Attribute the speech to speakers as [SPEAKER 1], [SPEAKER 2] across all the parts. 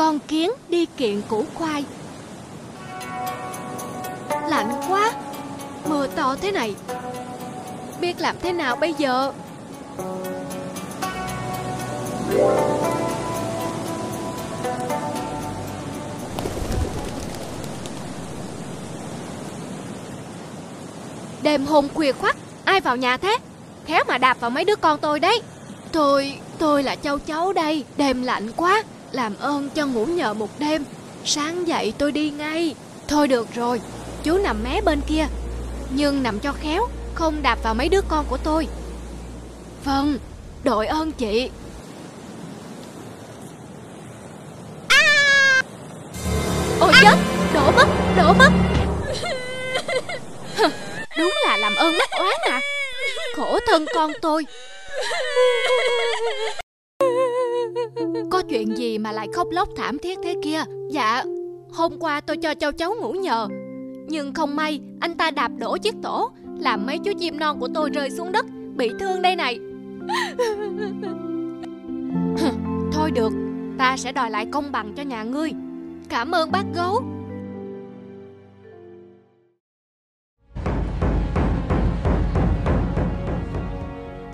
[SPEAKER 1] Con kiến đi kiện củ khoai. Lạnh quá Mưa to thế này. Biết làm thế nào bây giờ? Đêm hôm khuya khoắt Ai vào nhà thế? Khéo mà đạp vào mấy đứa con tôi đấy. Tôi, tôi là châu chấu đây Đêm lạnh quá. Làm ơn cho ngủ nhờ một đêm. Sáng dậy tôi đi ngay. Thôi được rồi, Chú nằm mé bên kia. Nhưng nằm cho khéo, Không đạp vào mấy đứa con của tôi. Vâng Đội ơn chị. À! Ôi chết Đổ mất Đổ mất. Đúng là làm ơn mắc oán à Khổ thân con tôi. Có chuyện gì mà lại khóc lóc thảm thiết thế kia? Dạ Hôm qua tôi cho châu cháu ngủ nhờ. Nhưng không may, Anh ta đạp đổ chiếc tổ, Làm mấy chú chim non của tôi rơi xuống đất, Bị thương đây này. Thôi được, Ta sẽ đòi lại công bằng cho nhà ngươi. Cảm ơn bác gấu.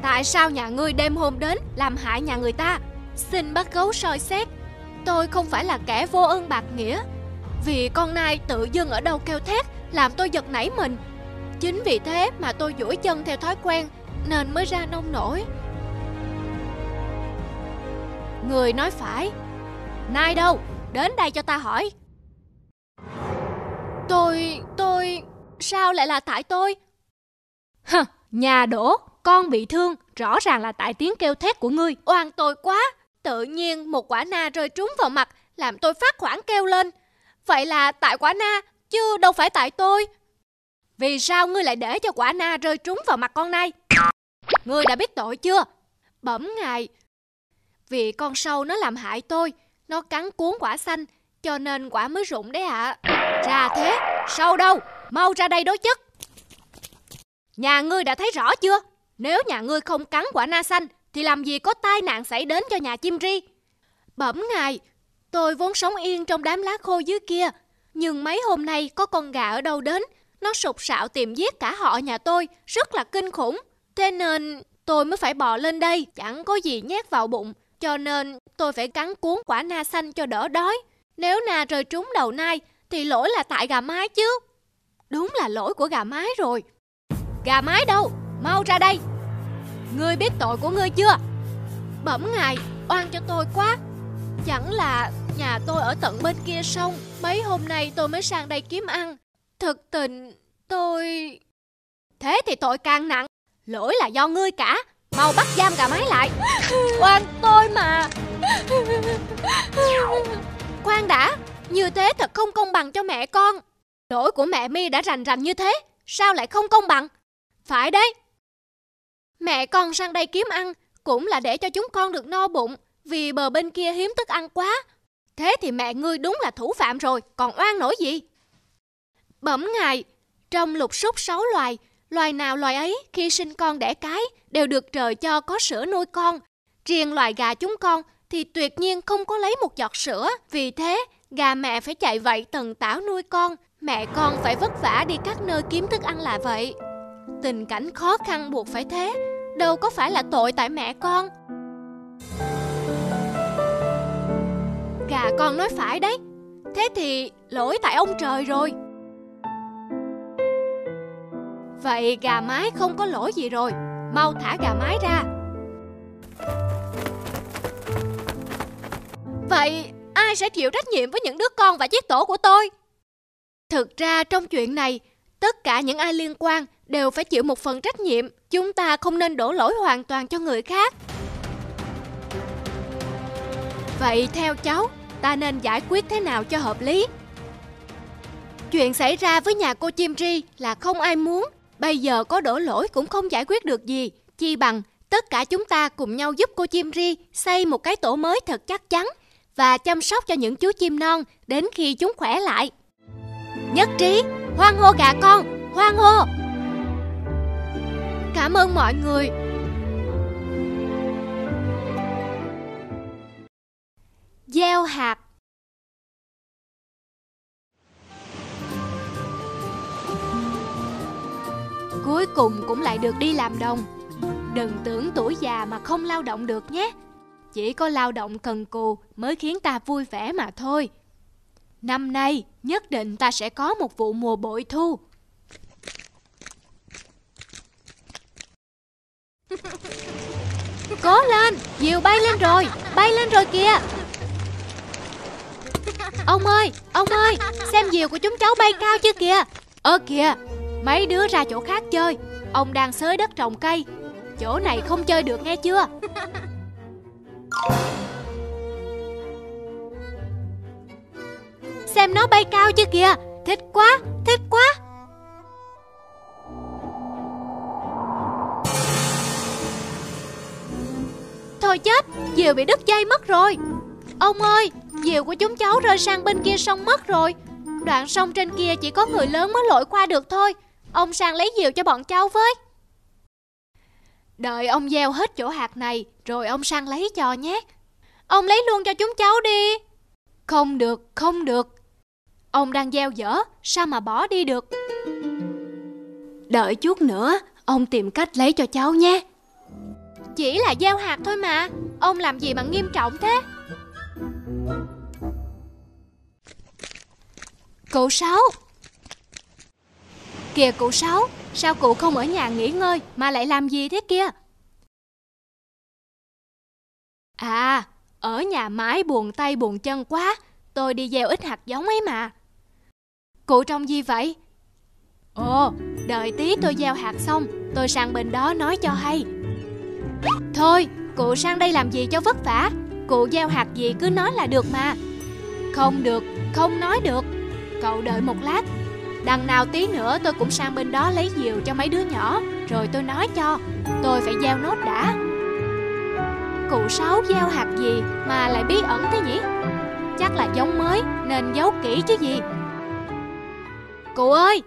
[SPEAKER 1] Tại sao nhà ngươi đêm hôm đến Làm hại nhà người ta? Xin bác gấu soi xét. Tôi không phải là kẻ vô ơn bạc nghĩa. Vì con nai tự dưng ở đâu kêu thét Làm tôi giật nảy mình. Chính vì thế mà tôi duỗi chân theo thói quen Nên mới ra nông nổi. Người nói phải. Nai đâu? Đến đây cho ta hỏi. Tôi... tôi... Sao lại là tại tôi? Hừ, nhà đổ Con bị thương Rõ ràng là tại tiếng kêu thét của ngươi. Oan tôi quá. Tự nhiên một quả na rơi trúng vào mặt, Làm tôi phát khoảng kêu lên. Vậy là tại quả na, Chứ đâu phải tại tôi. Vì sao ngươi lại để cho quả na rơi trúng vào mặt con nai Ngươi đã biết tội chưa? Bẩm ngài. Vì con sâu nó làm hại tôi, Nó cắn cuốn quả xanh, Cho nên quả mới rụng đấy ạ. À. Ra thế, Sâu đâu, Mau ra đây đối chất. Nhà ngươi đã thấy rõ chưa? Nếu nhà ngươi không cắn quả na xanh thì làm gì có tai nạn xảy đến cho nhà chim ri. Bẩm ngài, tôi vốn sống yên trong đám lá khô dưới kia, nhưng mấy hôm nay có con gà ở đâu đến, nó sụp sạo tìm giết cả họ nhà tôi, rất là kinh khủng. Thế nên tôi mới phải bò lên đây, chẳng có gì nhét vào bụng, cho nên tôi phải cắn cuốn quả na xanh cho đỡ đói. Nếu na rơi trúng đầu nai thì lỗi là tại gà mái chứ. Đúng là lỗi của gà mái rồi. Gà mái đâu? Mau ra đây, Ngươi biết tội của ngươi chưa? Bẩm ngài, Oan cho tôi quá. Chẳng là nhà tôi ở tận bên kia sông, Mấy hôm nay tôi mới sang đây kiếm ăn. Thực tình, tôi Thế thì tội càng nặng, Lỗi là do ngươi cả. Mau bắt giam gà mái lại. Oan tôi mà. Khoan đã, Như thế thật không công bằng cho mẹ con. Lỗi của mẹ mi đã rành rành như thế, Sao lại không công bằng? Phải đấy Mẹ con sang đây kiếm ăn cũng là để cho chúng con được no bụng vì bờ bên kia hiếm thức ăn quá. Thế thì mẹ ngươi đúng là thủ phạm rồi, còn oan nổi gì? Bẩm ngài, trong lục súc sáu loài, loài nào loài ấy khi sinh con đẻ cái đều được trời cho có sữa nuôi con. Riêng loài gà chúng con thì tuyệt nhiên không có lấy một giọt sữa. Vì thế, gà mẹ phải chạy vậy tần tảo nuôi con. Mẹ con phải vất vả đi các nơi kiếm thức ăn là vậy. Tình cảnh khó khăn buộc phải thế. Đâu có phải là tội tại mẹ con. Gà con nói phải đấy. Thế thì lỗi tại ông trời rồi. Vậy gà mái không có lỗi gì rồi. Mau thả gà mái ra. Vậy ai sẽ chịu trách nhiệm với những đứa con và chiếc tổ của tôi? Thực ra trong chuyện này, Tất cả những ai liên quan đều phải chịu một phần trách nhiệm. Chúng ta không nên đổ lỗi hoàn toàn cho người khác. Vậy theo cháu, ta nên giải quyết thế nào cho hợp lý? Chuyện xảy ra với nhà cô Chim Ri là không ai muốn. Bây giờ có đổ lỗi cũng không giải quyết được gì. Chi bằng tất cả chúng ta cùng nhau giúp cô Chim Ri xây một cái tổ mới thật chắc chắn và chăm sóc cho những chú chim non đến khi chúng khỏe lại. Nhất trí, hoan hô gà con, hoan hô! Cảm ơn mọi người. Gieo hạt. Cuối cùng cũng lại được đi làm đồng. Đừng tưởng tuổi già mà không lao động được nhé. Chỉ có lao động cần cù mới khiến ta vui vẻ mà thôi. Năm nay, nhất định ta sẽ có một vụ mùa bội thu. Cố lên, diều bay lên rồi, bay lên rồi kìa. Ông ơi, ông ơi, xem diều của chúng cháu bay cao chưa kìa. Ơ kìa, mấy đứa ra chỗ khác chơi. Ông đang xới đất trồng cây. Chỗ này không chơi được nghe chưa? Xem nó bay cao chưa kìa Thích quá, thích quá Thôi chết, diều bị đứt dây mất rồi. Ông ơi, diều của chúng cháu rơi sang bên kia sông mất rồi. Đoạn sông trên kia chỉ có người lớn mới lội qua được thôi. Ông sang lấy diều cho bọn cháu với. Đợi ông gieo hết chỗ hạt này Rồi ông sang lấy cho nhé. Ông lấy luôn cho chúng cháu đi. Không được, không được. Ông đang gieo dở, sao mà bỏ đi được? Đợi chút nữa, ông tìm cách lấy cho cháu nhé. Chỉ là gieo hạt thôi mà, ông làm gì mà nghiêm trọng thế? Cụ Sáu Kìa cụ Sáu, sao cụ không ở nhà nghỉ ngơi mà lại làm gì thế kia? À, ở nhà mãi buồn tay buồn chân quá, tôi đi gieo ít hạt giống ấy mà. Cụ trông gì vậy? Ồ, đợi tí tôi gieo hạt xong, tôi sang bên đó nói cho hay. Thôi, cụ sang đây làm gì cho vất vả? Cụ gieo hạt gì cứ nói là được mà. Không được, không nói được. Cậu đợi một lát. Đằng nào tí nữa tôi cũng sang bên đó lấy diều cho mấy đứa nhỏ, rồi tôi nói cho. Tôi phải gieo nốt đã. Cụ Sáu gieo hạt gì mà lại bí ẩn thế nhỉ? Chắc là giống mới nên giấu kỹ chứ gì. Cụ ơi,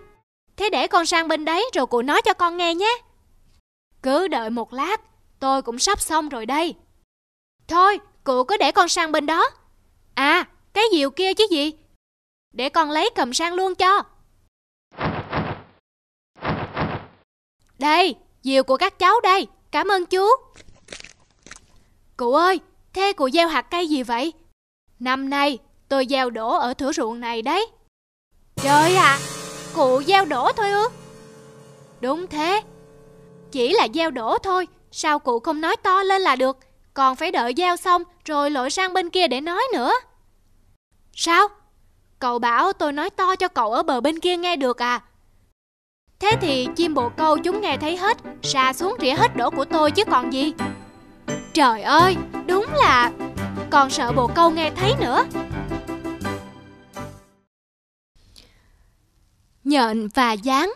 [SPEAKER 1] thế để con sang bên đấy rồi cụ nói cho con nghe nhé. Cứ đợi một lát, tôi cũng sắp xong rồi đây. Thôi, cụ cứ để con sang bên đó. À, cái diều kia chứ gì? Để con lấy cầm sang luôn cho. Đây, diều của các cháu đây, cảm ơn chú. Cụ ơi, thế cụ gieo hạt cây gì vậy? Năm nay, tôi gieo đổ ở thửa ruộng này đấy. Trời ạ, à, Cụ gieo đổ thôi ư? Đúng thế. Chỉ là gieo đổ thôi, sao cụ không nói to lên là được, còn phải đợi gieo xong rồi lội sang bên kia để nói nữa. Sao? Cậu bảo tôi nói to cho cậu ở bờ bên kia nghe được à? Thế thì chim bồ câu chúng nghe thấy hết, xà xuống rỉa hết đổ của tôi chứ còn gì. Trời ơi, đúng là còn sợ bồ câu nghe thấy nữa. nhện và dáng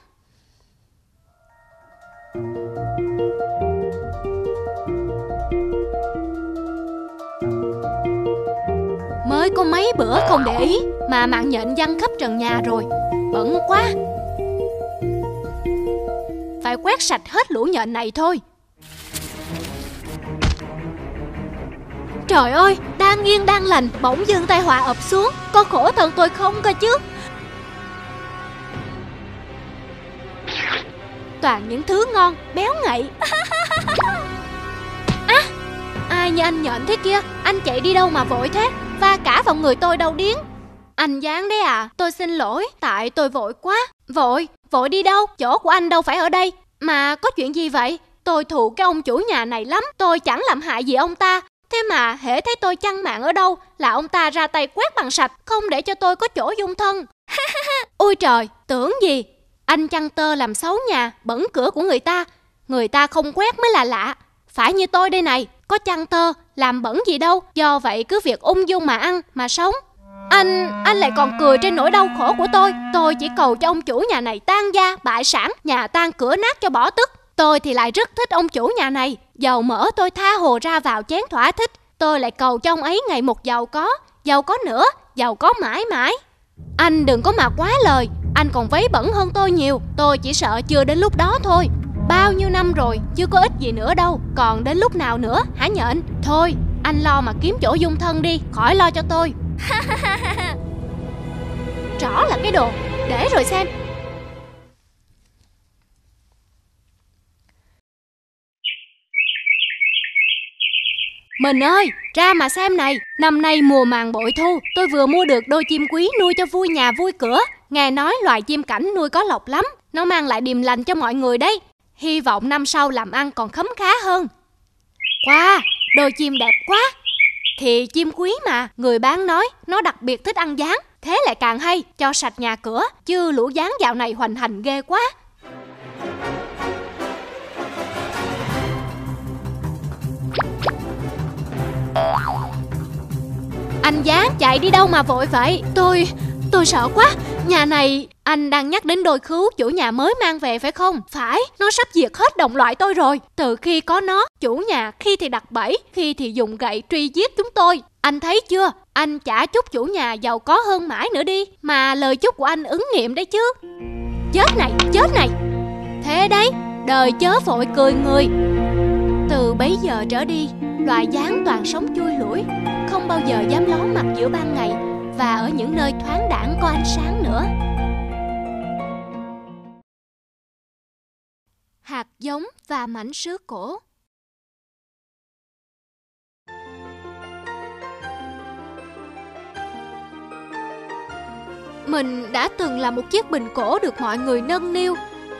[SPEAKER 1] mới có mấy bữa không để ý mà mạng nhện văng khắp trần nhà rồi. Bẩn quá. Phải quét sạch hết lũ nhện này thôi. Trời ơi đang yên đang lành bỗng dưng tai họa ập xuống. Có khổ thân tôi không cơ chứ? Toàn những thứ ngon, béo ngậy. À, ai như anh nhện thế kia, anh chạy đi đâu mà vội thế, va cả vào người tôi đâu điếng. Anh dáng đấy à, tôi xin lỗi, tại tôi vội quá. Vội, vội đi đâu, chỗ của anh đâu phải ở đây. Mà có chuyện gì vậy? Tôi thù cái ông chủ nhà này lắm, tôi chẳng làm hại gì ông ta. Thế mà hễ thấy tôi chăn mạng ở đâu là ông ta ra tay quét bằng sạch, không để cho tôi có chỗ dung thân. Ôi trời, tưởng gì, anh chăn tơ làm xấu nhà, bẩn cửa của người ta. Người ta không quét mới là lạ. Phải như tôi đây này, có chăn tơ, làm bẩn gì đâu. Do vậy cứ việc ung dung mà ăn, mà sống. Anh, anh lại còn cười trên nỗi đau khổ của tôi. Tôi chỉ cầu cho ông chủ nhà này tan gia, bại sản, nhà tan cửa nát cho bỏ tức. Tôi thì lại rất thích ông chủ nhà này. Dầu mỡ tôi tha hồ ra vào chén thỏa thích. Tôi lại cầu cho ông ấy ngày một giàu có, giàu có nữa, giàu có mãi mãi. Anh đừng có mà quá lời, anh còn vấy bẩn hơn tôi nhiều Tôi chỉ sợ chưa đến lúc đó thôi Bao nhiêu năm rồi Chưa có ích gì nữa đâu. Còn đến lúc nào nữa hả nhện? Thôi anh lo mà kiếm chỗ dung thân đi Khỏi lo cho tôi. Rõ là cái đồ. Để rồi xem. Mình ơi, ra mà xem này, năm nay mùa màng bội thu, tôi vừa mua được đôi chim quý nuôi cho vui nhà vui cửa. Nghe nói loài chim cảnh nuôi có lộc lắm, nó mang lại điềm lành cho mọi người đấy. Hy vọng năm sau làm ăn còn khấm khá hơn. Wow, đôi chim đẹp quá. Thì chim quý mà, người bán nói nó đặc biệt thích ăn gián. Thế lại càng hay, cho sạch nhà cửa, chứ lũ gián dạo này hoành hành ghê quá. Anh gián chạy đi đâu mà vội vậy Tôi, tôi sợ quá Nhà này, anh đang nhắc đến đôi khứu chủ nhà mới mang về phải không? Phải, nó sắp diệt hết đồng loại tôi rồi. Từ khi có nó, chủ nhà khi thì đặt bẫy Khi thì dùng gậy truy giết chúng tôi. Anh thấy chưa, anh chả chúc chủ nhà giàu có hơn mãi nữa đi Mà lời chúc của anh ứng nghiệm đấy chứ. Chết này, chết này. Thế đấy, đời chớ vội cười người. Từ bấy giờ trở đi Loài gián toàn sống chui lủi Không bao giờ dám ló mặt giữa ban ngày. Và ở những nơi thoáng đãng có ánh sáng nữa Hạt giống và mảnh sứ cổ Mình đã từng là một chiếc bình cổ được mọi người nâng niu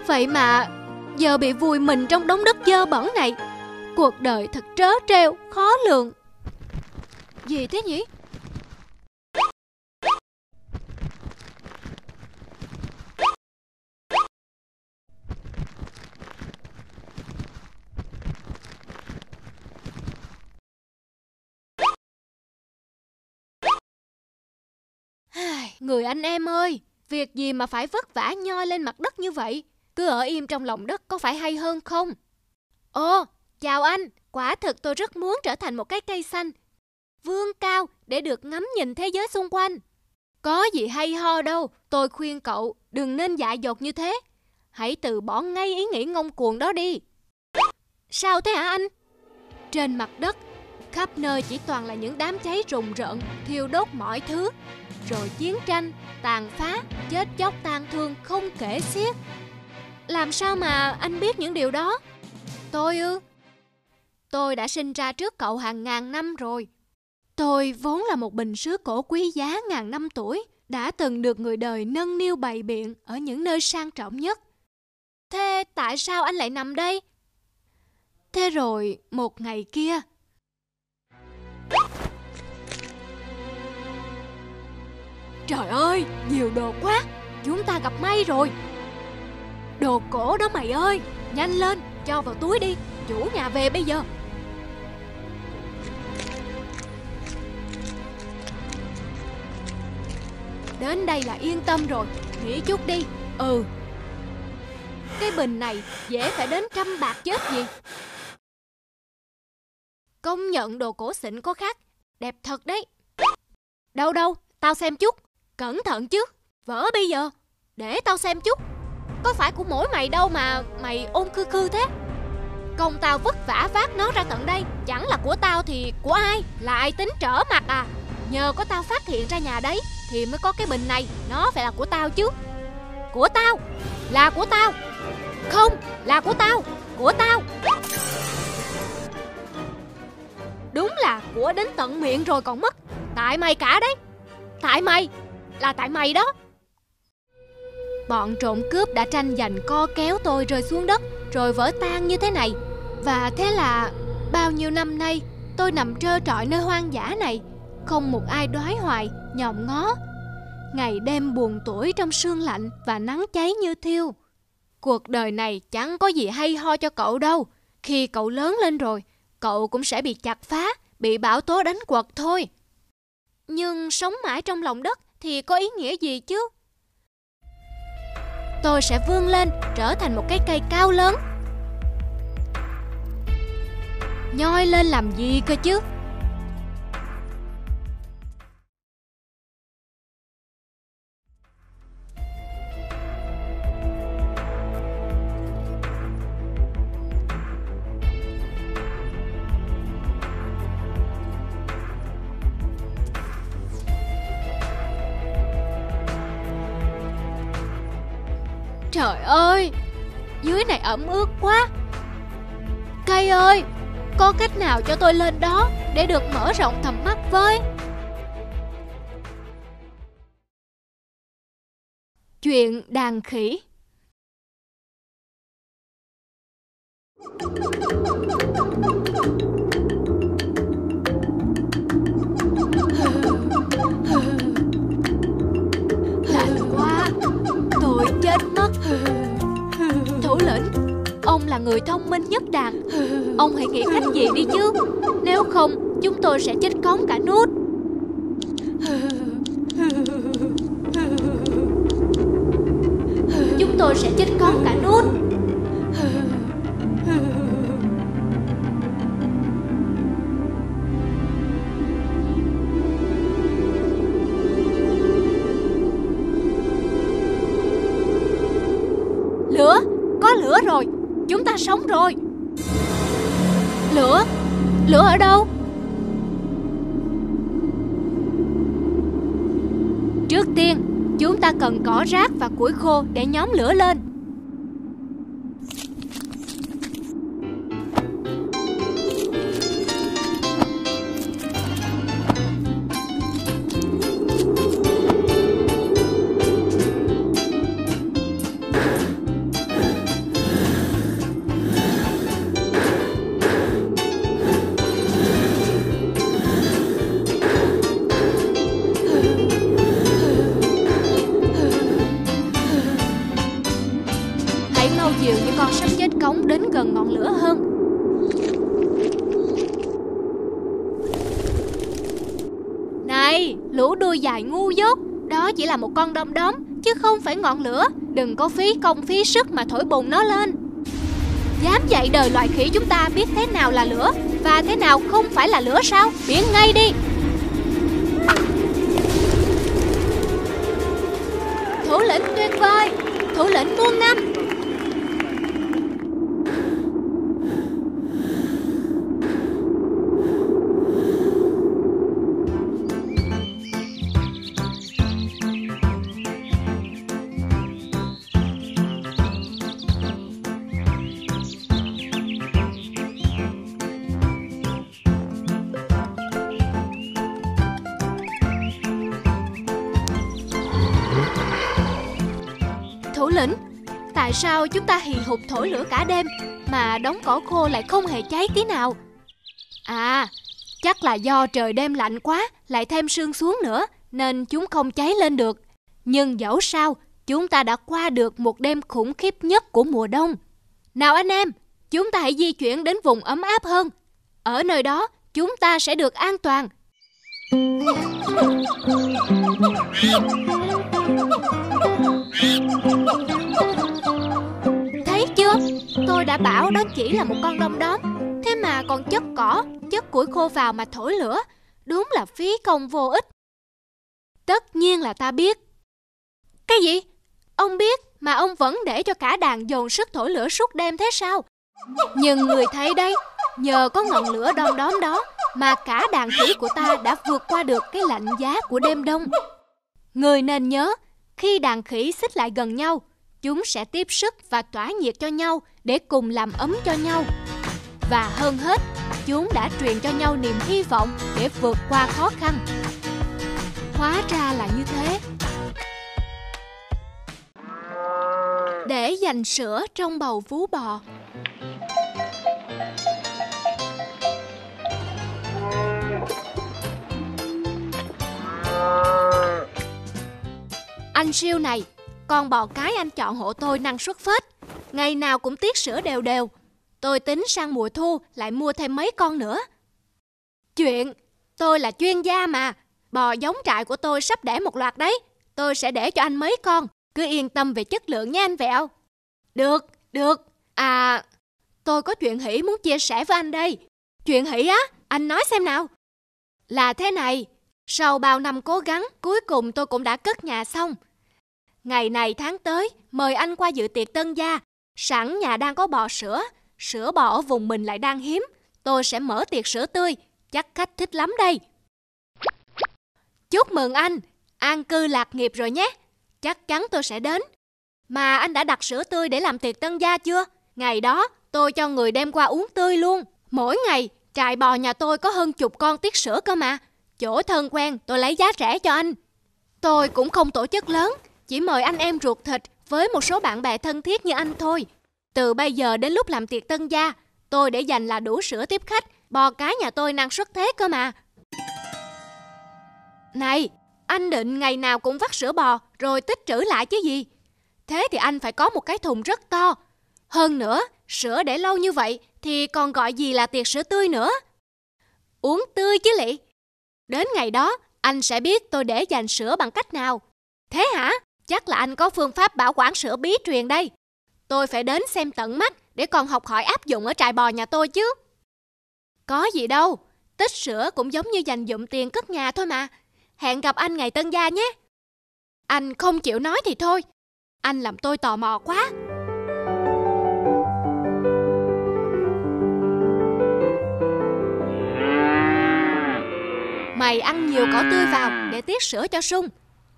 [SPEAKER 1] Vậy mà giờ bị vùi mình trong đống đất dơ bẩn này Cuộc đời thật trớ trêu, khó lường. Gì thế nhỉ? Người anh em ơi, việc gì mà phải vất vả nhoi lên mặt đất như vậy? Cứ ở im trong lòng đất có phải hay hơn không? Ồ, Chào anh, quả thực tôi rất muốn trở thành một cái cây xanh, vươn cao để được ngắm nhìn thế giới xung quanh. Có gì hay ho đâu, tôi khuyên cậu đừng nên dại dột như thế. Hãy từ bỏ ngay ý nghĩ ngông cuồng đó đi. Sao thế hả anh? Trên mặt đất, khắp nơi chỉ toàn là những đám cháy rùng rợn, thiêu đốt mọi thứ. Rồi chiến tranh, tàn phá, chết chóc tàn thương không kể xiết. Làm sao mà anh biết những điều đó? Tôi ư? Tôi đã sinh ra trước cậu hàng ngàn năm rồi. Tôi vốn là một bình sứ cổ quý giá ngàn năm tuổi, đã từng được người đời nâng niu bày biện ở những nơi sang trọng nhất. Thế tại sao anh lại nằm đây? Thế rồi, một ngày kia... Trời ơi, nhiều đồ quá, chúng ta gặp may rồi. Đồ cổ đó mày ơi, nhanh lên, cho vào túi đi, chủ nhà về bây giờ. Đến đây là yên tâm rồi Nghỉ chút đi. Ừ. Cái bình này dễ phải đến trăm bạc chết gì. Công nhận đồ cổ xịn có khác Đẹp thật đấy. Đâu đâu Tao xem chút. Cẩn thận chứ. Vỡ bây giờ. Để tao xem chút. Có phải của mỗi mày đâu mà Mày ôm cư cư thế? Công tao vất vả vác nó ra tận đây. Chẳng là của tao thì của ai? Là ai tính trở mặt à? Nhờ có tao phát hiện ra nhà đấy Thì mới có cái bình này. Nó phải là của tao chứ. Của tao. Là của tao. Không, là của tao. Của tao. Đúng là của đến tận miệng rồi còn mất. Tại mày cả đấy. Tại mày. Là tại mày đó Bọn trộm cướp đã tranh giành co kéo tôi rơi xuống đất Rồi vỡ tan như thế này Và thế là Bao nhiêu năm nay Tôi nằm trơ trọi nơi hoang dã này không một ai đoái hoài, nhòm ngó. Ngày đêm buồn tuổi trong sương lạnh và nắng cháy như thiêu. Cuộc đời này chẳng có gì hay ho cho cậu đâu. Khi cậu lớn lên rồi, cậu cũng sẽ bị chặt phá, bị bão tố đánh quật thôi. Nhưng sống mãi trong lòng đất thì có ý nghĩa gì chứ? Tôi sẽ vươn lên, trở thành một cái cây cao lớn. Nhoi lên làm gì cơ chứ? Trời ơi, Dưới này ẩm ướt quá Cây ơi, Có cách nào cho tôi lên đó để được mở rộng tầm mắt với? Chuyện đàn khỉ Ông là người thông minh nhất đàn. Ông hãy nghĩ cách gì đi chứ? Nếu không, chúng tôi sẽ chết cống cả nút. Chúng tôi sẽ chết cống cả nút. Rác và củi khô để nhóm lửa lên. Phải ngọn lửa, Đừng có phí công phí sức mà thổi bùng nó lên. Dám dạy đời loài khỉ chúng ta biết thế nào là lửa Và thế nào không phải là lửa sao? Biến ngay đi. Tại sao chúng ta hì hục thổi lửa cả đêm Mà đống cỏ khô lại không hề cháy tí nào? À Chắc là do trời đêm lạnh quá, Lại thêm sương xuống nữa, Nên chúng không cháy lên được. Nhưng dẫu sao, Chúng ta đã qua được một đêm khủng khiếp nhất của mùa đông. Nào anh em, Chúng ta hãy di chuyển đến vùng ấm áp hơn. Ở nơi đó, Chúng ta sẽ được an toàn. Thấy chưa? Tôi đã bảo đó chỉ là một con đom đóm Thế mà còn chất cỏ, chất củi khô vào mà thổi lửa Đúng là phí công vô ích Tất nhiên là ta biết Cái gì? Ông biết mà ông vẫn để cho cả đàn dồn sức thổi lửa suốt đêm thế sao? Nhưng người thấy đấy Nhờ có ngọn lửa đom đóm đó Mà cả đàn khỉ của ta đã vượt qua được cái lạnh giá của đêm đông. Người nên nhớ, Khi đàn khỉ xích lại gần nhau, Chúng sẽ tiếp sức và tỏa nhiệt cho nhau Để cùng làm ấm cho nhau. Và hơn hết, Chúng đã truyền cho nhau niềm hy vọng Để vượt qua khó khăn. Hóa ra là như thế. Để dành sữa trong bầu vú bò Anh siêu này, con bò cái anh chọn hộ tôi năng suất phết. Ngày nào cũng tiết sữa đều đều. Tôi tính sang mùa thu lại mua thêm mấy con nữa. Chuyện, tôi là chuyên gia mà. Bò giống trại của tôi sắp đẻ một loạt đấy. Tôi sẽ để cho anh mấy con. Cứ yên tâm về chất lượng nha anh Vẹo. Được, được. À, tôi có chuyện hỷ muốn chia sẻ với anh đây. Chuyện hỷ á, anh nói xem nào. Là thế này, sau bao năm cố gắng, cuối cùng tôi cũng đã cất nhà xong. Ngày này tháng tới, mời anh qua dự tiệc tân gia. Sẵn nhà đang có bò sữa, sữa bò ở vùng mình lại đang hiếm. Tôi sẽ mở tiệc sữa tươi, chắc khách thích lắm đây. Chúc mừng anh, an cư lạc nghiệp rồi nhé. Chắc chắn tôi sẽ đến. Mà anh đã đặt sữa tươi để làm tiệc tân gia chưa? Ngày đó, tôi cho người đem qua uống tươi luôn. Mỗi ngày, trại bò nhà tôi có hơn chục con tiết sữa cơ mà. Chỗ thân quen tôi lấy giá rẻ cho anh. Tôi cũng không tổ chức lớn, chỉ mời anh em ruột thịt với một số bạn bè thân thiết như anh thôi. Từ bây giờ đến lúc làm tiệc tân gia, tôi để dành là đủ sữa tiếp khách, bò cái nhà tôi năng suất thế cơ mà. Này, anh định ngày nào cũng vắt sữa bò rồi tích trữ lại chứ gì? Thế thì anh phải có một cái thùng rất to. Hơn nữa, sữa để lâu như vậy thì còn gọi gì là tiệc sữa tươi nữa. Uống tươi chứ lị. Đến ngày đó, anh sẽ biết tôi để dành sữa bằng cách nào. Thế hả? Chắc là anh có phương pháp bảo quản sữa bí truyền đây. Tôi phải đến xem tận mắt để còn học hỏi áp dụng ở trại bò nhà tôi chứ. Có gì đâu, tích sữa cũng giống như dành dụm tiền cất nhà thôi mà. Hẹn gặp anh ngày tân gia nhé. Anh không chịu nói thì thôi. Anh làm tôi tò mò quá. Mày ăn nhiều cỏ tươi vào để tiết sữa cho sung.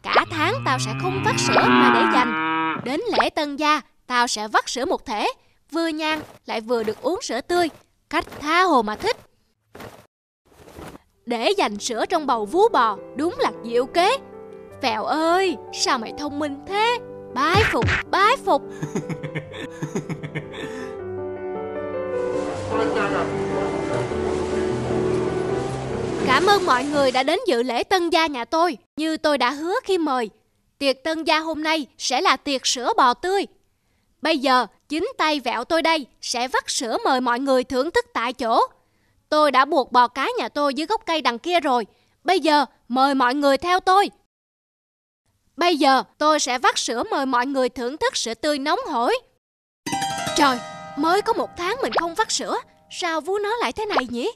[SPEAKER 1] Cả tháng tao sẽ không vắt sữa mà để dành. Đến lễ tân gia, tao sẽ vắt sữa một thể. Vừa nhang lại vừa được uống sữa tươi. Cách tha hồ mà thích. Để dành sữa trong bầu vú bò Đúng là diệu kế Vẹo ơi sao mày thông minh thế Bái phục bái phục Cảm ơn mọi người đã đến dự lễ tân gia nhà tôi Như tôi đã hứa khi mời Tiệc tân gia hôm nay sẽ là tiệc sữa bò tươi Bây giờ chính tay vẹo tôi đây sẽ vắt sữa mời mọi người thưởng thức tại chỗ Tôi đã buộc bò cái nhà tôi dưới gốc cây đằng kia rồi. Bây giờ mời mọi người theo tôi. Bây giờ tôi sẽ vắt sữa mời mọi người thưởng thức sữa tươi nóng hổi. Trời, mới có một tháng mình không vắt sữa. Sao vú nó lại thế này nhỉ?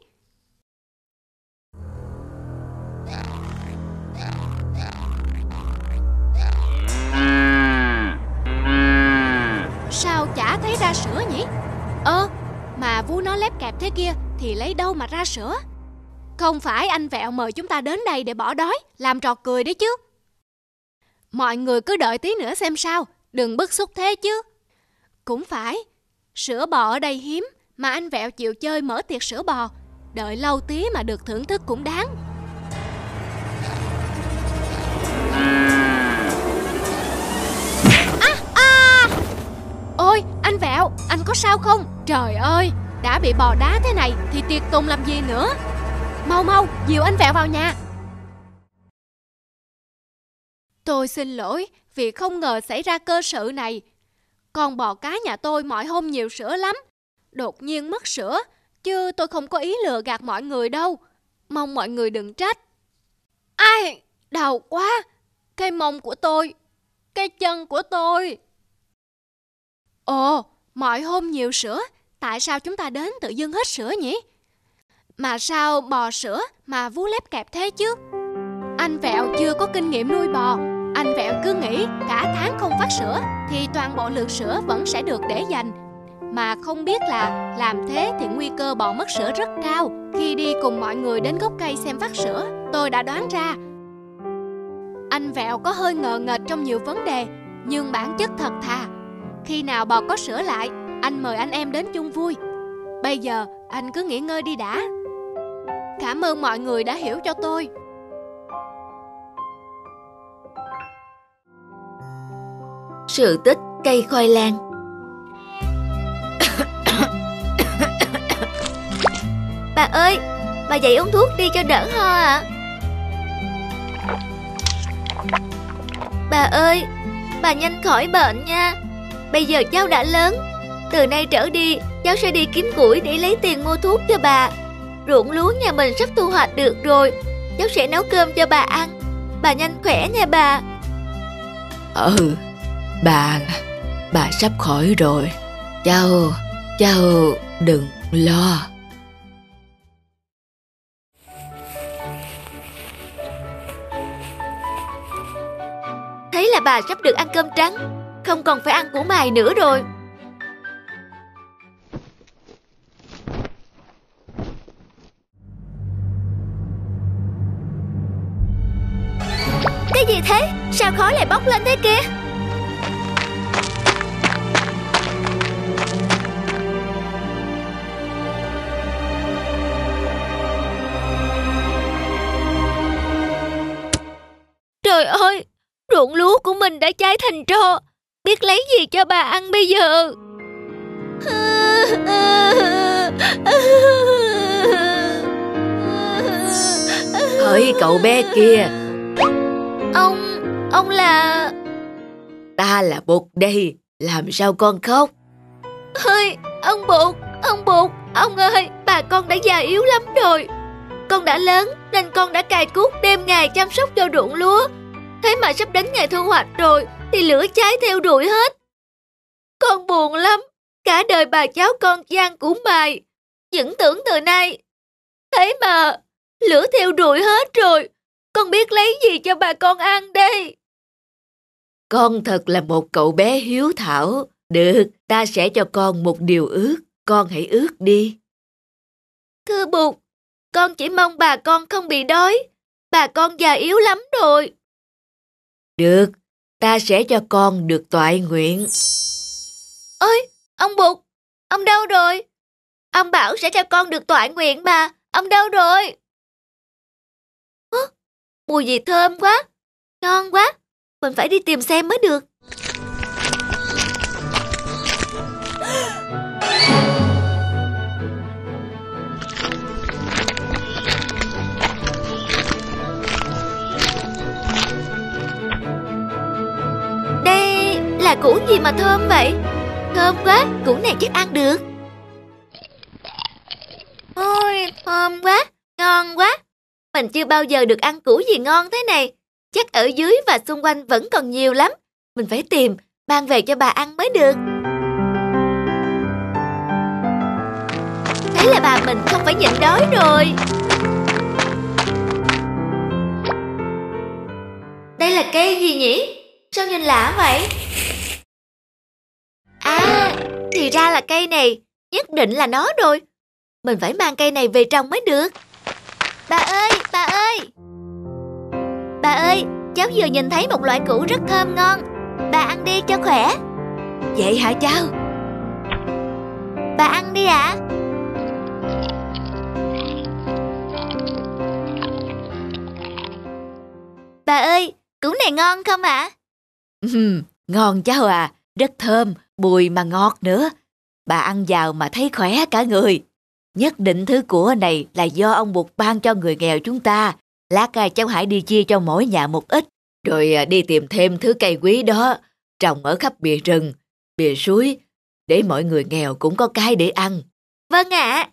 [SPEAKER 1] Ra sữa nhỉ? Ơ, mà vú nó lép kẹp thế kia thì lấy đâu mà ra sữa? Không phải anh Vẹo mời chúng ta đến đây để bỏ đói Làm trò cười đấy chứ. Mọi người cứ đợi tí nữa xem sao Đừng bức xúc thế chứ. Cũng phải Sữa bò ở đây hiếm Mà anh Vẹo chịu chơi mở tiệc sữa bò Đợi lâu tí mà được thưởng thức cũng đáng. Ôi anh Vẹo, Anh có sao không? Trời ơi, đã bị bò đá thế này thì tiệc tùng làm gì nữa? Mau mau, dìu anh Vẹo vào nhà. Tôi xin lỗi vì không ngờ xảy ra cơ sự này. Con bò cá nhà tôi mọi hôm nhiều sữa lắm. Đột nhiên mất sữa, Chứ tôi không có ý lừa gạt mọi người đâu. Mong mọi người đừng trách. Ai, Đau quá. Cái mông của tôi, Cái chân của tôi. Ồ, Mọi hôm nhiều sữa, Tại sao chúng ta đến tự dưng hết sữa nhỉ? Mà sao bò sữa mà vú lép kẹp thế chứ? Anh Vẹo chưa có kinh nghiệm nuôi bò. Anh Vẹo cứ nghĩ cả tháng không phát sữa Thì toàn bộ lượng sữa vẫn sẽ được để dành. Mà không biết là làm thế thì nguy cơ bò mất sữa rất cao. Khi đi cùng mọi người đến gốc cây xem phát sữa, Tôi đã đoán ra. Anh Vẹo có hơi ngờ nghệch trong nhiều vấn đề, Nhưng bản chất thật thà. Khi nào bò có sữa lại anh mời anh em đến chung vui. Bây giờ anh cứ nghỉ ngơi đi đã. Cảm ơn mọi người đã hiểu cho tôi.
[SPEAKER 2] Sự tích cây khoai lang. Bà ơi, bà dậy uống thuốc đi cho đỡ ho ạ. À. Bà ơi, bà nhanh khỏi bệnh nha Bây giờ cháu đã lớn từ nay trở đi, cháu sẽ đi kiếm củi để lấy tiền mua thuốc cho bà. Ruộng lúa nhà mình sắp thu hoạch được rồi, cháu sẽ nấu cơm cho bà ăn. Bà nhanh khỏe nha bà.
[SPEAKER 3] Ừ, bà, bà sắp khỏi rồi. Cháu, cháu đừng lo.
[SPEAKER 2] Thấy là bà sắp được ăn cơm trắng, không còn phải ăn củ mài nữa rồi Cái gì thế? Sao khói lại bốc lên thế kia? Trời ơi, ruộng lúa của mình đã cháy thành tro Biết lấy gì cho bà ăn bây giờ?
[SPEAKER 3] Hỡi cậu bé kia.
[SPEAKER 2] Ông, ông là...
[SPEAKER 3] Ta là Bụt đây Làm sao con khóc?
[SPEAKER 2] Ơi, ông Bụt, ông Bụt Ông ơi, bà con đã già yếu lắm rồi. Con đã lớn nên con đã cài cuốc đêm ngày chăm sóc cho ruộng lúa Thế mà sắp đến ngày thu hoạch rồi Thì lửa cháy theo đuổi hết. Con buồn lắm Cả đời bà cháu con gian của mài Những tưởng từ nay Thế mà Lửa theo đuổi hết rồi Con biết lấy gì cho bà con ăn đây?
[SPEAKER 3] Con thật là một cậu bé hiếu thảo. Được, ta sẽ cho con một điều ước. Con hãy ước đi.
[SPEAKER 2] Thưa Bụt Con chỉ mong bà con không bị đói. Bà con già yếu lắm rồi
[SPEAKER 3] được, ta sẽ cho con được toại nguyện.
[SPEAKER 2] Ơi, ông Bụt Ông đâu rồi? Ông bảo sẽ cho con được toại nguyện mà Ông đâu rồi? Hả? Mùi gì thơm quá Ngon quá Mình phải đi tìm xem mới được. Củ gì mà thơm vậy? Thơm quá, Củ này chắc ăn được. Ôi, thơm quá, Ngon quá. Mình chưa bao giờ được ăn củ gì ngon thế này. Chắc ở dưới và xung quanh vẫn còn nhiều lắm. Mình phải tìm, Mang về cho bà ăn mới được. Thế là bà mình không phải nhịn đói rồi. Đây là cây gì nhỉ? Sao nhìn lạ vậy? À, thì ra là cây này Nhất định là nó rồi. Mình phải mang cây này về trồng mới được. Bà ơi, bà ơi. Bà ơi, cháu vừa nhìn thấy một loại củ rất thơm ngon. Bà ăn đi cho khỏe.
[SPEAKER 3] Vậy hả cháu?
[SPEAKER 2] Bà ăn đi ạ. Bà ơi, củ này ngon không ạ?
[SPEAKER 3] Ừm, ngon cháu à, rất thơm, bùi mà ngọt nữa. Bà ăn vào mà thấy khỏe cả người. Nhất định thứ của này là do ông Bụt ban cho người nghèo chúng ta. Lát à, cháu hãy đi chia cho mỗi nhà một ít, rồi à, đi tìm thêm thứ cây quý đó, trồng ở khắp bìa rừng, bìa suối, để mọi người nghèo cũng có cái để ăn.
[SPEAKER 2] Vâng ạ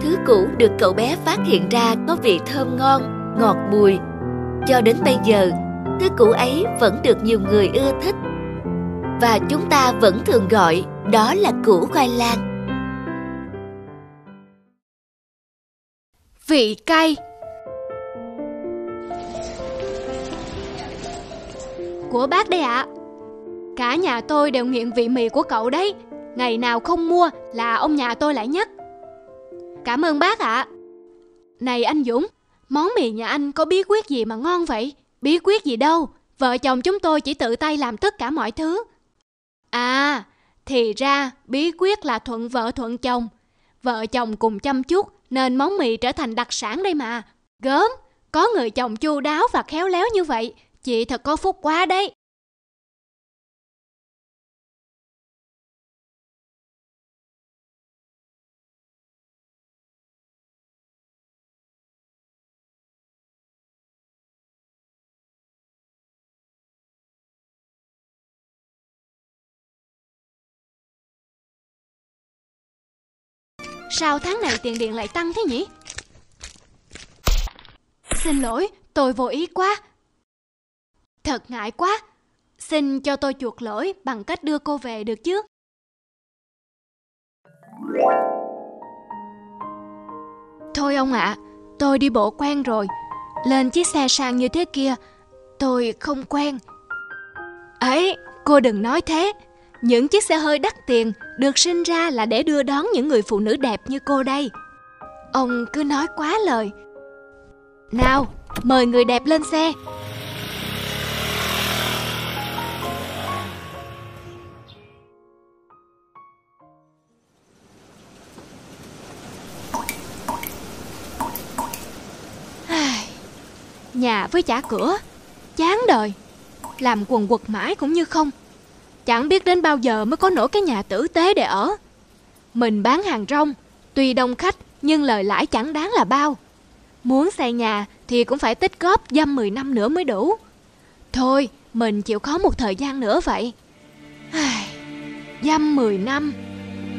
[SPEAKER 2] Thứ cũ được cậu bé phát hiện ra có vị thơm ngon, ngọt bùi Cho đến bây giờ, thứ cũ ấy vẫn được nhiều người ưa thích và chúng ta vẫn thường gọi đó là củ khoai lang.
[SPEAKER 1] Vị cay. Của bác đây ạ. Cả nhà tôi đều nghiện vị mì của cậu đấy. Ngày nào không mua là ông nhà tôi lại nhắc Cảm ơn bác ạ. Này anh Dũng, Món mì nhà anh có bí quyết gì mà ngon vậy? Bí quyết gì đâu? Vợ chồng chúng tôi chỉ tự tay làm tất cả mọi thứ. À Thì ra bí quyết là thuận vợ thuận chồng. Vợ chồng cùng chăm chút Nên món mì trở thành đặc sản đây mà. Gớm, Có người chồng chu đáo và khéo léo như vậy, Chị thật có phúc quá đấy. Sao tháng này tiền điện lại tăng thế nhỉ? Xin lỗi, tôi vô ý quá. Thật ngại quá. Xin cho tôi chuộc lỗi bằng cách đưa cô về được chứ? Thôi ông ạ, tôi đi bộ quen rồi. Lên chiếc xe sang như thế kia, tôi không quen. Ấy, cô đừng nói thế. Những chiếc xe hơi đắt tiền được sinh ra là để đưa đón những người phụ nữ đẹp như cô đây. Ông cứ nói quá lời. Nào, mời người đẹp lên xe. Nhà với chả cửa, Chán đời Làm quần quật mãi cũng như không Chẳng biết đến bao giờ mới có nổi cái nhà tử tế để ở. Mình bán hàng rong, Tuy đông khách, nhưng lời lãi chẳng đáng là bao. Muốn xây nhà thì cũng phải tích góp dăm 10 năm nữa mới đủ. Thôi, mình chịu khó một thời gian nữa vậy. Dăm 10 năm,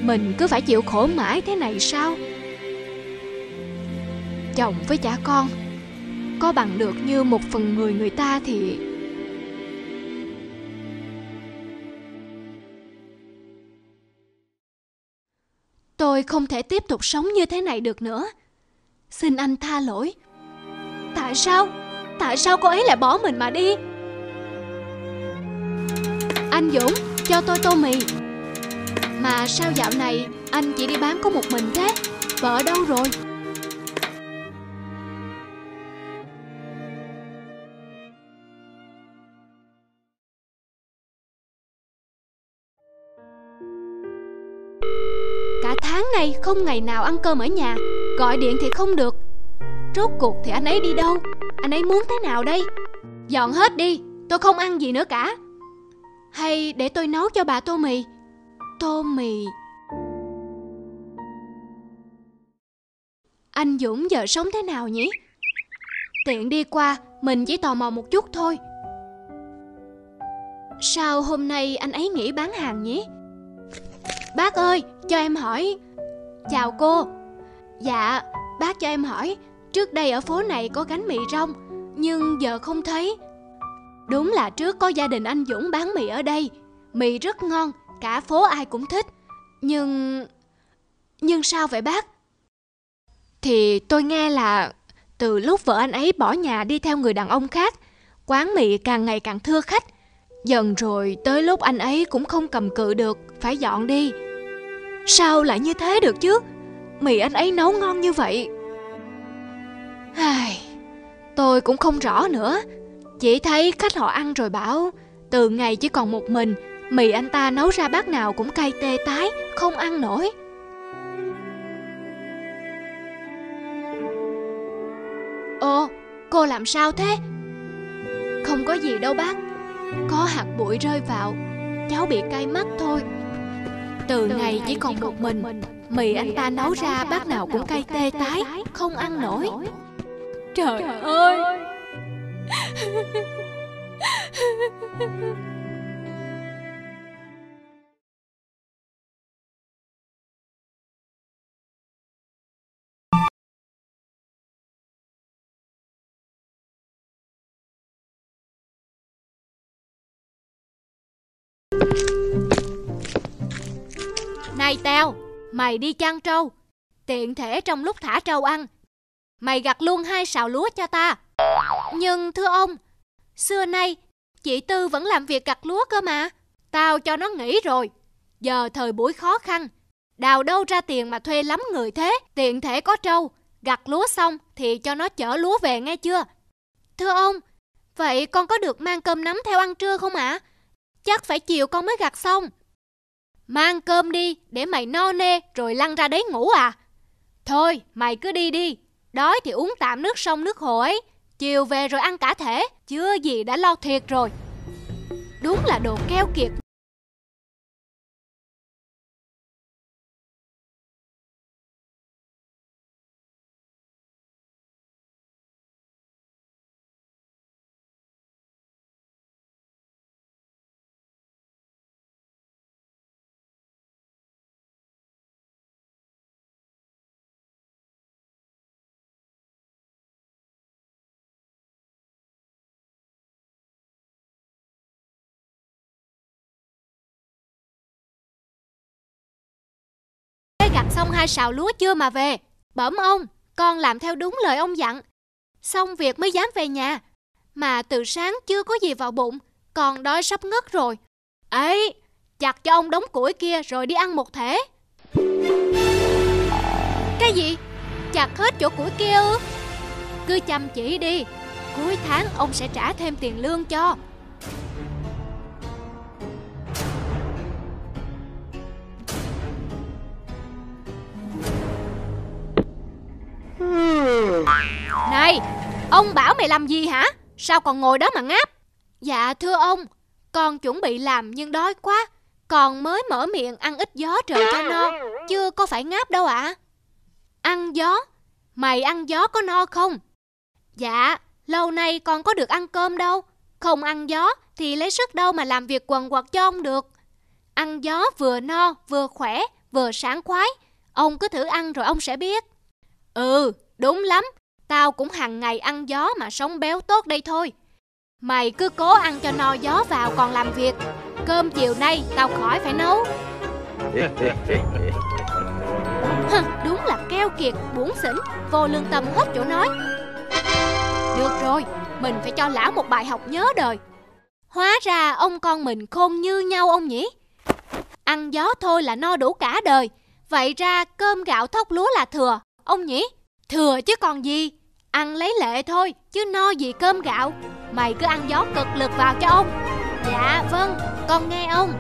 [SPEAKER 1] Mình cứ phải chịu khổ mãi thế này sao? Chồng với cha con, Có bằng được như một phần mười người ta thì Tôi không thể tiếp tục sống như thế này được nữa Xin anh tha lỗi Tại sao? Tại sao cô ấy lại bỏ mình mà đi? Anh Dũng, cho tôi tô mì Mà sao dạo này anh chỉ đi bán có một mình thế? Vợ đâu rồi? Nay không ngày nào ăn cơm ở nhà. Gọi điện thì không được. Rốt cuộc thì anh ấy đi đâu? Anh ấy muốn thế nào đây? Dọn hết đi, Tôi không ăn gì nữa cả. Hay để tôi nấu cho bà tô mì. Tô mì. Anh Dũng giờ sống thế nào nhỉ? Tiện đi qua, Mình chỉ tò mò một chút thôi. Sao hôm nay anh ấy nghỉ bán hàng nhỉ? Bác ơi, cho em hỏi Chào cô. Dạ bác cho em hỏi, Trước đây ở phố này có gánh mì rong, Nhưng giờ không thấy. Đúng là trước có gia đình anh Dũng bán mì ở đây. Mì rất ngon, Cả phố ai cũng thích. Nhưng... Nhưng sao vậy bác? Thì tôi nghe là Từ lúc vợ anh ấy bỏ nhà đi theo người đàn ông khác, Quán mì càng ngày càng thưa khách. Dần rồi tới lúc anh ấy cũng không cầm cự được, Phải dọn đi. Sao lại như thế được chứ? Mì anh ấy nấu ngon như vậy. Ai, Tôi cũng không rõ nữa. Chỉ thấy khách họ ăn rồi bảo Từ ngày chỉ còn một mình Mì anh ta nấu ra bát nào cũng cay tê tái Không ăn nổi. Ồ, cô làm sao thế? Không có gì đâu bác. Có hạt bụi rơi vào Cháu bị cay mắt thôi. Từ, ngày chỉ còn một mình, Mì anh ta nấu ra bát nào cũng cay tê tái Không ăn nổi. Trời ơi tao. Mày đi chăn trâu. Tiện thể trong lúc thả trâu ăn. Mày gặt luôn hai sào lúa cho ta. Nhưng thưa ông, Xưa nay Chị Tư vẫn làm việc gặt lúa cơ mà. Tao cho nó nghỉ rồi. Giờ thời buổi khó khăn. Đào đâu ra tiền mà thuê lắm người thế. Tiện thể có trâu, Gặt lúa xong thì cho nó chở lúa về nghe chưa? Thưa ông, Vậy con có được mang cơm nắm theo ăn trưa không ạ? À? Chắc phải chiều con mới gặt xong. Mang cơm đi, để mày no nê, rồi lăn ra đấy ngủ à. Thôi, mày cứ đi đi, Đói thì uống tạm nước sông, nước hồ ấy. Chiều về rồi ăn cả thể, Chưa gì đã lo thiệt rồi. Đúng là đồ keo kiệt. Gặt hai sào lúa chưa mà về. Bẩm ông, Con làm theo đúng lời ông dặn. Xong việc mới dám về nhà. Mà từ sáng chưa có gì vào bụng, Còn đói sắp ngất rồi. Ấy chặt cho ông đống củi kia rồi đi ăn một thể. Cái gì? Chặt hết chỗ củi kia ư? Cứ chăm chỉ đi, Cuối tháng ông sẽ trả thêm tiền lương cho. Này Ông bảo mày làm gì hả sao còn ngồi đó mà ngáp? Dạ thưa ông, con chuẩn bị làm nhưng đói quá. Con mới mở miệng ăn ít gió trời cho no, chưa có phải ngáp đâu ạ. À. Ăn gió? Mày ăn gió có no không? Dạ, lâu nay con có được ăn cơm đâu. Không ăn gió thì lấy sức đâu mà làm việc quần quật cho ông được. Ăn gió vừa no, vừa khỏe, vừa sáng khoái. Ông cứ thử ăn rồi ông sẽ biết. Ừ, đúng lắm. Tao cũng hàng ngày ăn gió mà sống béo tốt đây thôi. Mày cứ cố ăn cho no gió vào còn làm việc. Cơm chiều nay tao khỏi phải nấu. Hừ, đúng là keo kiệt, buồn xỉn, vô lương tâm hết chỗ nói. Được rồi, mình phải cho lão một bài học nhớ đời. Hóa ra ông con mình khôn như nhau ông nhỉ? Ăn gió thôi là no đủ cả đời. Vậy ra cơm gạo thóc lúa là thừa, ông nhỉ? Thừa chứ còn gì? Ăn lấy lệ thôi, chứ no gì cơm gạo. Mày cứ ăn gió cực lực vào cho ông. Dạ vâng, con nghe ông.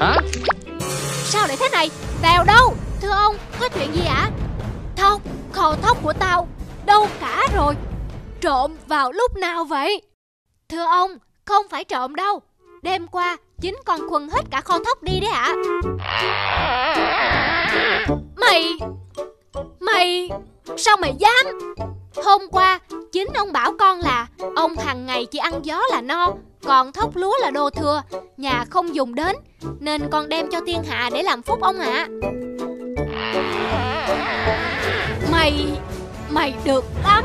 [SPEAKER 4] Hả?
[SPEAKER 1] Sao lại thế này? Tèo đâu? Thưa ông, có chuyện gì ạ? Thóc, kho thóc của tao Đâu cả rồi Trộm vào lúc nào vậy Thưa ông, không phải trộm đâu. Đêm qua, chính con khuân hết cả kho thóc đi đấy ạ. Mày Mày, Sao mày dám? Hôm qua, chính ông bảo con là Ông hàng ngày chỉ ăn gió là no, Còn thóc lúa là đồ thừa, Nhà không dùng đến, Nên con đem cho thiên hạ để làm phúc ông ạ. Mày Mày được lắm.